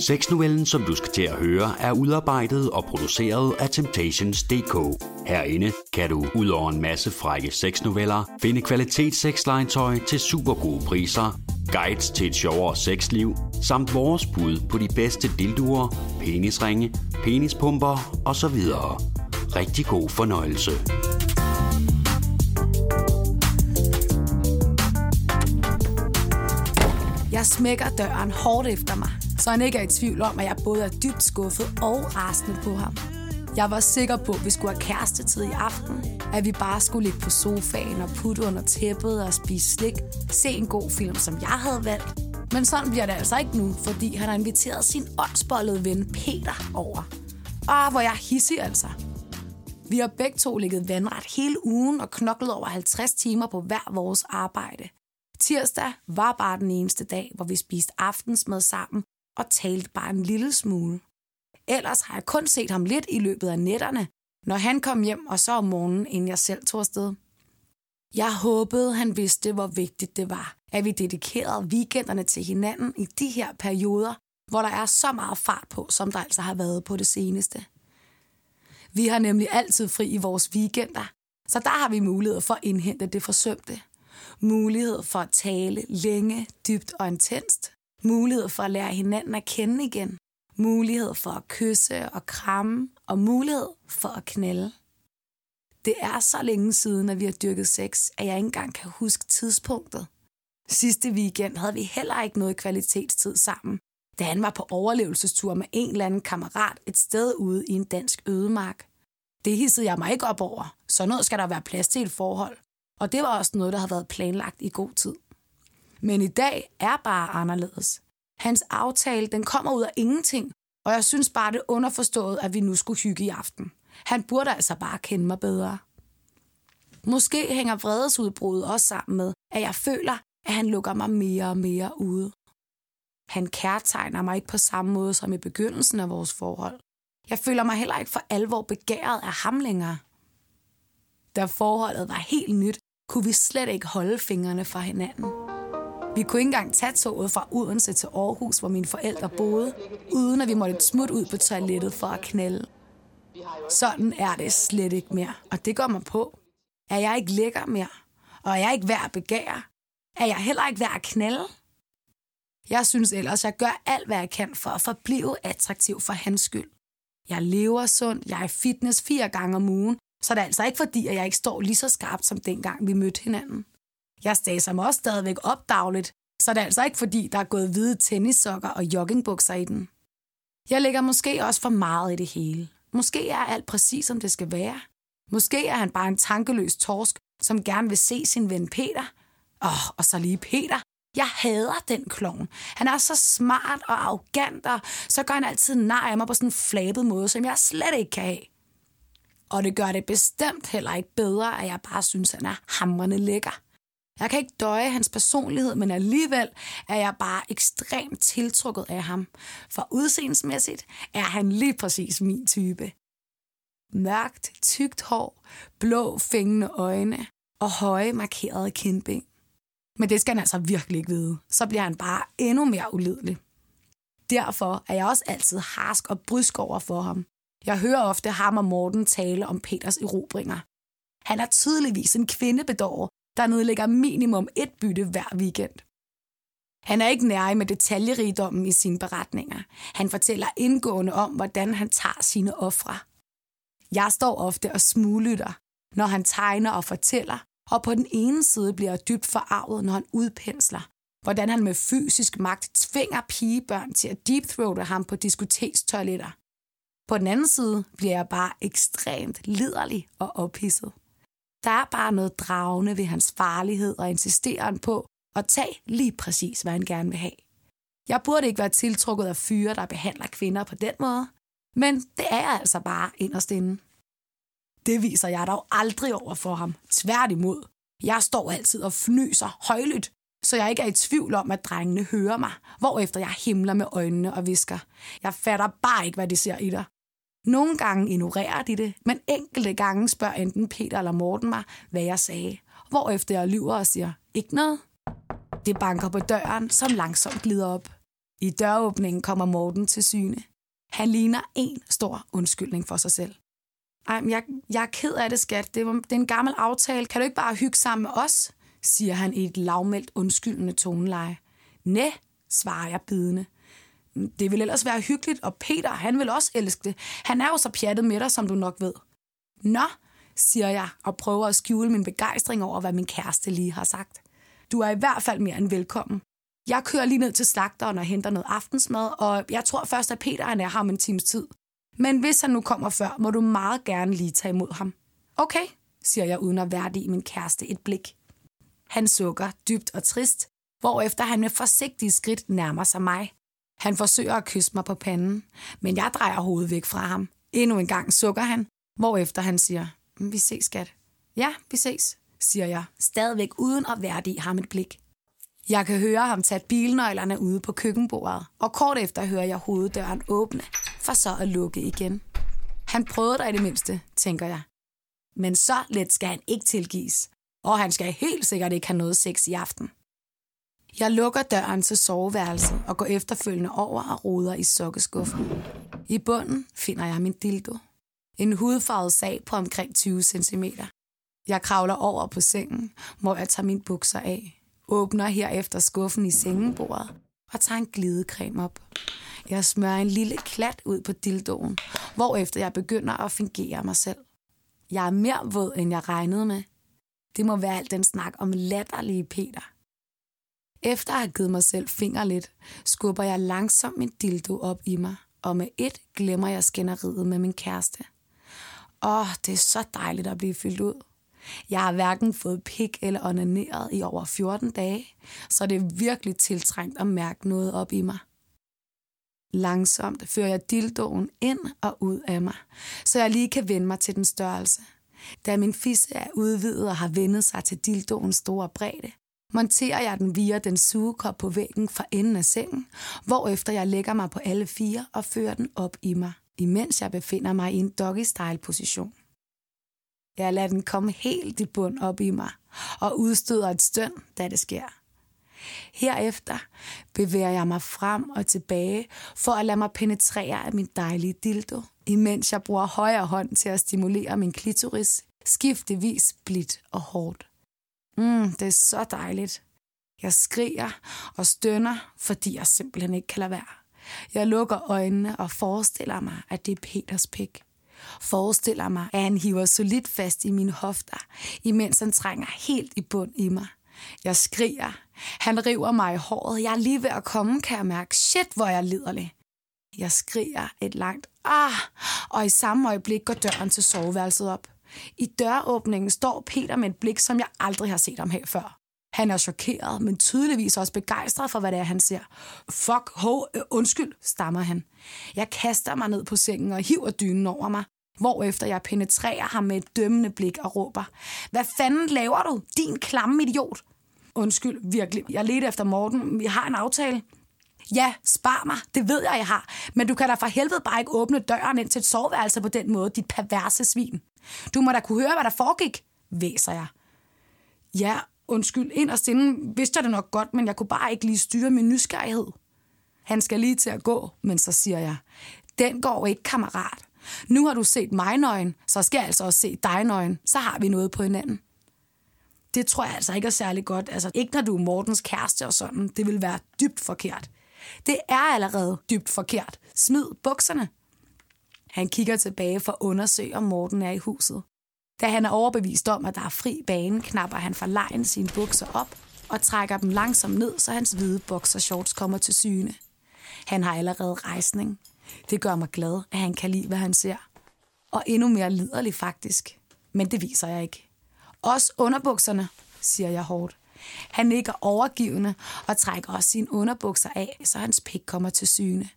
Sexnovellen, som du skal til at høre, er udarbejdet og produceret af Temptations.dk. Herinde kan du, ud over en masse frække sexnoveller, finde kvalitetssexlegetøj til super gode priser, guides til et sjovere sexliv, samt vores bud på de bedste dildoer, penisringe, penispumper osv. Rigtig god fornøjelse. Jeg smækker døren hårdt efter mig, så han ikke er i tvivl om, at jeg både er dybt skuffet og rasende på ham. Jeg var sikker på, at vi skulle have kærestetid i aften, at vi bare skulle ligge på sofaen og putte under tæppet og spise slik, se en god film, som jeg havde valgt. Men sådan bliver det altså ikke nu, fordi han har inviteret sin åndsbollede ven Peter over. Og hvor jeg er hissig altså. Vi har begge to ligget vandret hele ugen og knoklet over 50 timer på hver vores arbejde. Tirsdag var bare den eneste dag, hvor vi spiste aftensmad sammen og talte bare en lille smule. Ellers har jeg kun set ham lidt i løbet af nætterne, når han kom hjem og så om morgenen, inden jeg selv tog afsted. Jeg håbede, han vidste, hvor vigtigt det var, at vi dedikerede weekenderne til hinanden i de her perioder, hvor der er så meget fart på, som der altså har været på det seneste. Vi har nemlig altid fri i vores weekender, så der har vi mulighed for at indhente det forsømte. Mulighed for at tale længe, dybt og intenst. Mulighed for at lære hinanden at kende igen. Mulighed for at kysse og kramme. Og mulighed for at knælde. Det er så længe siden, at vi har dyrket sex, at jeg ikke engang kan huske tidspunktet. Sidste weekend havde vi heller ikke noget kvalitetstid sammen, da han var på overlevelsestur med en eller anden kammerat et sted ude i en dansk ødemark. Det hissede jeg mig ikke op over. Så noget skal der være plads til et forhold. Og det var også noget, der havde været planlagt i god tid. Men i dag er bare anderledes. Hans aftale, den kommer ud af ingenting, og jeg synes bare, det underforstået, at vi nu skulle hygge i aften. Han burde altså bare kende mig bedre. Måske hænger vredesudbruddet også sammen med, at jeg føler, at han lukker mig mere og mere ude. Han kærtegner mig ikke på samme måde som i begyndelsen af vores forhold. Jeg føler mig heller ikke for alvor begæret af ham længere. Da forholdet var helt nyt, kunne vi slet ikke holde fingrene fra hinanden. Vi kunne ikke engang tage toget fra Odense til Aarhus, hvor mine forældre boede, uden at vi måtte smutte ud på toilettet for at knælde. Sådan er det slet ikke mere, og det går mig på. Er jeg ikke lækker mere? Og er jeg ikke værd at begære? Er jeg heller ikke værd at knælde? Jeg synes ellers, jeg gør alt, hvad jeg kan for at forblive attraktiv for hans skyld. Jeg lever sundt, jeg er fitness fire gange om ugen, så det er altså ikke fordi, at jeg ikke står lige så skarpt som dengang, vi mødte hinanden. Jeg staser mig også stadigvæk opdagligt, så det er altså ikke fordi, der er gået hvide tennissokker og joggingbukser i den. Jeg lægger måske også for meget i det hele. Måske er alt præcis, som det skal være. Måske er han bare en tankeløs torsk, som gerne vil se sin ven Peter. Åh, oh, og så lige Peter. Jeg hader den klovn. Han er så smart og arrogant, og så gør han altid nej af mig på sådan en flabet måde, som jeg slet ikke kan have. Og det gør det bestemt heller ikke bedre, at jeg bare synes, han er hamrende lækker. Jeg kan ikke døje hans personlighed, men alligevel er jeg bare ekstremt tiltrukket af ham. For udseendemæssigt er han lige præcis min type. Mørkt, tykt hår, blå fængende øjne og høje markerede kindben. Men det skal han altså virkelig ikke vide. Så bliver han bare endnu mere ulidelig. Derfor er jeg også altid harsk og brysk over for ham. Jeg hører ofte ham og Morten tale om Peters erobringer. Han er tydeligvis en kvindebedårer, der nedlægger minimum et bytte hver weekend. Han er ikke nær med detaljerigdommen i sine beretninger. Han fortæller indgående om, hvordan han tager sine ofre. Jeg står ofte og smuglytter, når han tegner og fortæller, og på den ene side bliver jeg dybt forarvet, når han udpensler, hvordan han med fysisk magt tvinger pigebørn til at deepthroate ham på diskotekstoiletter. På den anden side bliver jeg bare ekstremt liderlig og ophidset. Der er bare noget dragende ved hans farlighed og insisteren på at tage lige præcis, hvad han gerne vil have. Jeg burde ikke være tiltrukket af fyre, der behandler kvinder på den måde, men det er jeg altså bare inderst inde. Det viser jeg dog aldrig over for ham. Tværtimod. Jeg står altid og fnyser højlydt, så jeg ikke er i tvivl om, at drengene hører mig, hvorefter jeg himler med øjnene og visker. Jeg fatter bare ikke, hvad de ser i dig. Nogle gange ignorerer de det, men enkelte gange spørger enten Peter eller Morten mig, hvad jeg sagde. Hvorefter jeg lyver og siger, ikke noget. Det banker på døren, som langsomt glider op. I døråbningen kommer Morten til syne. Han ligner en stor undskyldning for sig selv. Ej, jeg, jeg er ked af det, skat. Det, var, det er en gammel aftale. Kan du ikke bare hygge sammen med os? siger han i et lavmældt undskyldende toneleje. Næ, svarer jeg bidende. Det vil ellers være hyggeligt, og Peter, han vil også elske det. Han er jo så pjattet med dig, som du nok ved. Nå, siger jeg, og prøver at skjule min begejstring over, hvad min kæreste lige har sagt. Du er i hvert fald mere end velkommen. Jeg kører lige ned til slagteren og henter noget aftensmad, og jeg tror først, at Peter han er her om en times tid. Men hvis han nu kommer før, må du meget gerne lige tage imod ham. Okay, siger jeg uden at værdige min kæreste et blik. Han sukker dybt og trist, hvorefter han med forsigtige skridt nærmer sig mig. Han forsøger at kysse mig på panden, men jeg drejer hovedet væk fra ham. Endnu en gang sukker han, hvorefter han siger, mm, vi ses, skat. Ja, vi ses, siger jeg, stadigvæk uden at værdige ham et blik. Jeg kan høre ham tage bilnøglerne ude på køkkenbordet, og kort efter hører jeg hoveddøren åbne, for så at lukke igen. Han prøvede dig i det mindste, tænker jeg. Men så let skal han ikke tilgives, og han skal helt sikkert ikke have noget sex i aften. Jeg lukker døren til soveværelset og går efterfølgende over og roder i sokkeskuffen. I bunden finder jeg min dildo. En hudfarvet sag på omkring 20 cm. Jeg kravler over på sengen, hvor jeg tager mine bukser af, åbner herefter skuffen i sengebordet og tager en glidecreme op. Jeg smører en lille klat ud på dildoen, hvorefter jeg begynder at fingere mig selv. Jeg er mere våd, end jeg regnede med. Det må være alt den snak om latterlige Peter. Efter at have givet mig selv finger lidt, skubber jeg langsomt min dildo op i mig, og med et glemmer jeg skænderiet med min kæreste. Åh, det er så dejligt at blive fyldt ud. Jeg har hverken fået pik eller onaneret i over 14 dage, så det er virkelig tiltrængt at mærke noget op i mig. Langsomt fører jeg dildoen ind og ud af mig, så jeg lige kan vende mig til den størrelse. Da min fisse er udvidet og har vendet sig til dildoens store bredde, monterer jeg den via den sugekop på væggen fra enden af sengen, hvorefter jeg lægger mig på alle fire og fører den op i mig, imens jeg befinder mig i en doggy-style-position. Jeg lader den komme helt i bund op i mig og udstøder et støn, da det sker. Herefter bevæger jeg mig frem og tilbage for at lade mig penetrere af min dejlige dildo, imens jeg bruger højre hånd til at stimulere min klitoris, skiftevis blidt og hårdt. Mm, det er så dejligt. Jeg skriger og stønner, fordi jeg simpelthen ikke kan lade være. Jeg lukker øjnene og forestiller mig, at det er Peters pik. Forestiller mig, at han hiver solidt fast i mine hofter, imens han trænger helt i bund i mig. Jeg skriger. Han river mig i håret. Jeg er lige ved at komme, kan jeg mærke. Shit, hvor jeg liderlig. Jeg skriger et langt ah, og i samme øjeblik går døren til soveværelset op. I døråbningen står Peter med et blik, som jeg aldrig har set ham have før. Han er chokeret, men tydeligvis også begejstret for, hvad det er, han ser. Fuck, ho, øh, undskyld, stammer han. Jeg kaster mig ned på sengen og hiver dynen over mig, hvorefter jeg penetrerer ham med et dømmende blik og råber, Hvad fanden laver du, din klamme idiot? Undskyld, virkelig. Jeg ledte efter Morten. Vi har en aftale. Ja, spar mig. Det ved jeg, jeg har. Men du kan da for helvede bare ikke åbne døren ind til et soveværelse på den måde, dit perverse svin. Du må da kunne høre, hvad der foregik, væser jeg. Ja, undskyld, ind og inden vidste jeg det nok godt, men jeg kunne bare ikke lige styre min nysgerrighed. Han skal lige til at gå, men så siger jeg, den går ikke, kammerat. Nu har du set mig nøgen, så skal jeg altså også se dig nøgen. Så har vi noget på hinanden. Det tror jeg altså ikke er særlig godt. Altså ikke når du er Mortens kæreste og sådan. Det vil være dybt forkert. Det er allerede dybt forkert. Smid bukserne. Han kigger tilbage for at undersøge, om Morten er i huset. Da han er overbevist om, at der er fri bane, knapper han for lejen sine bukser op og trækker dem langsomt ned, så hans hvide boxershorts kommer til syne. Han har allerede rejsning. Det gør mig glad, at han kan lide, hvad han ser. Og endnu mere liderlig faktisk. Men det viser jeg ikke. Også underbukserne, siger jeg hårdt. Han nikker overgivende og trækker også sine underbukser af, så hans pik kommer til syne.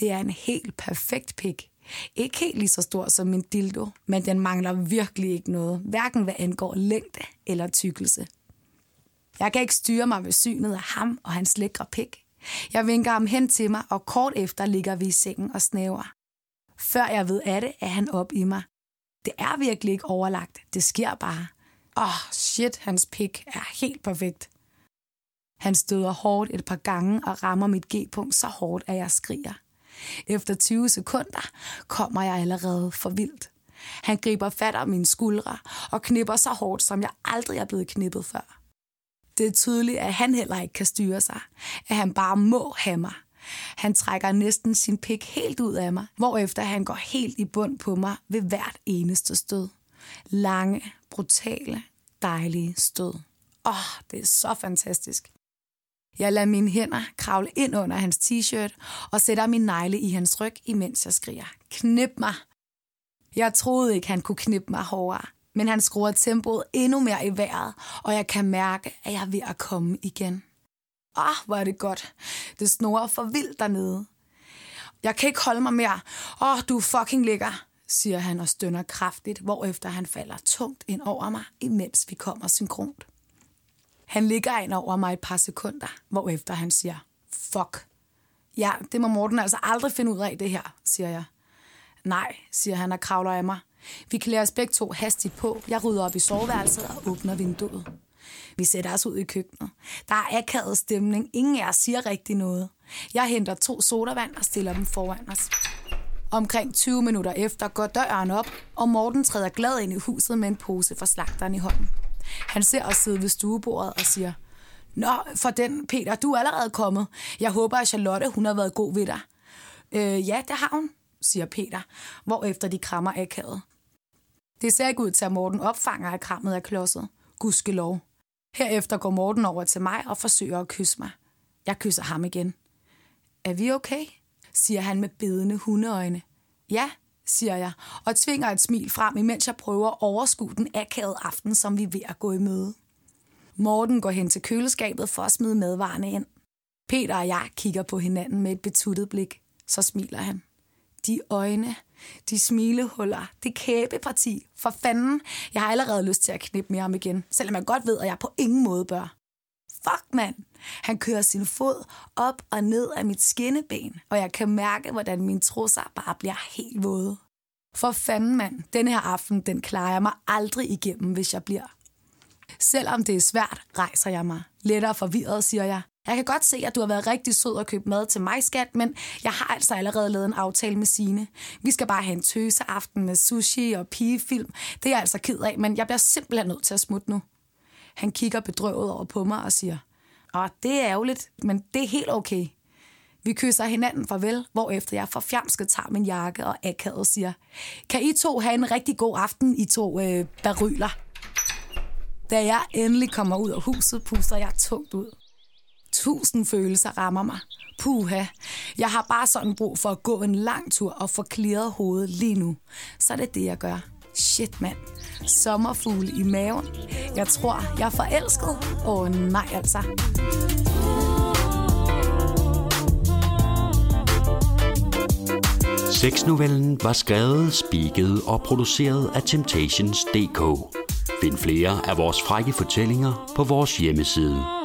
Det er en helt perfekt pik. Ikke helt lige så stor som min dildo, men den mangler virkelig ikke noget, hverken hvad angår længde eller tykkelse. Jeg kan ikke styre mig ved synet af ham og hans lækre pik. Jeg vinker ham hen til mig, og kort efter ligger vi i sengen og snæver. Før jeg ved af det, er han op i mig. Det er virkelig ikke overlagt. Det sker bare. Åh, oh, shit, hans pik er helt perfekt. Han støder hårdt et par gange og rammer mit G-punkt så hårdt, at jeg skriger. Efter 20 sekunder kommer jeg allerede for vildt. Han griber fat om mine skuldre og knipper så hårdt, som jeg aldrig er blevet knippet før. Det er tydeligt, at han heller ikke kan styre sig. At han bare må have mig. Han trækker næsten sin pik helt ud af mig, hvorefter han går helt i bund på mig ved hvert eneste stød. Lange, brutale, dejlige stød. Åh, oh, det er så fantastisk. Jeg lader mine hænder kravle ind under hans t-shirt og sætter min negle i hans ryg, imens jeg skriger. Knip mig! Jeg troede ikke, han kunne knippe mig hårdere, men han skruer tempoet endnu mere i vejret, og jeg kan mærke, at jeg er ved at komme igen. Ah, oh, hvor er det godt. Det snorer for vildt dernede. Jeg kan ikke holde mig mere. Åh, oh, du fucking ligger, siger han og stønner kraftigt, hvorefter han falder tungt ind over mig, imens vi kommer synkront. Han ligger ind over mig et par sekunder, hvorefter han siger, fuck. Ja, det må Morten altså aldrig finde ud af det her, siger jeg. Nej, siger han og kravler af mig. Vi klæder os begge to hastigt på. Jeg rydder op i soveværelset og åbner vinduet. Vi sætter os ud i køkkenet. Der er akavet stemning. Ingen af os siger rigtig noget. Jeg henter to sodavand og stiller dem foran os. Omkring 20 minutter efter går døren op, og Morten træder glad ind i huset med en pose fra slagteren i hånden. Han ser os sidde ved stuebordet og siger, Nå, for den, Peter, du er allerede kommet. Jeg håber, at Charlotte hun har været god ved dig. Øh, ja, det har hun, siger Peter, hvorefter de krammer akavet. Det ser ikke ud til, at Morten opfanger at krammet er klodset. lov. Herefter går Morten over til mig og forsøger at kysse mig. Jeg kysser ham igen. Er vi okay? siger han med bedende hundeøjne. Ja, siger jeg, og tvinger et smil frem, imens jeg prøver at overskue den akavede aften, som vi er ved at gå i møde. Morten går hen til køleskabet for at smide madvarerne ind. Peter og jeg kigger på hinanden med et betuttet blik. Så smiler han. De øjne, de smilehuller, det kæbeparti. For fanden, jeg har allerede lyst til at knippe med ham igen, selvom jeg godt ved, at jeg på ingen måde bør. Fuck, mand! Han kører sin fod op og ned af mit skinneben, og jeg kan mærke, hvordan mine trusser bare bliver helt våde. For fanden, mand, den her aften, den klarer jeg mig aldrig igennem, hvis jeg bliver. Selvom det er svært, rejser jeg mig. Lettere forvirret, siger jeg. Jeg kan godt se, at du har været rigtig sød og købt mad til mig, skat, men jeg har altså allerede lavet en aftale med Sine. Vi skal bare have en tøseaften med sushi og pigefilm. Det er jeg altså ked af, men jeg bliver simpelthen nødt til at smutte nu. Han kigger bedrøvet over på mig og siger, Åh, det er ærgerligt, men det er helt okay. Vi kysser hinanden farvel, hvorefter jeg forfjamsket tager min jakke og akavet siger, kan I to have en rigtig god aften, I to øh, baryler? Da jeg endelig kommer ud af huset, puster jeg tungt ud. Tusind følelser rammer mig. Puha, jeg har bare sådan brug for at gå en lang tur og få klaret hovedet lige nu. Så er det det, jeg gør. Shit, mand. Sommerfugle i maven. Jeg tror, jeg er forelsket. Åh oh, nej, altså. Sexnovellen var skrevet, spiket og produceret af Temptations.dk. Find flere af vores frække fortællinger på vores hjemmeside.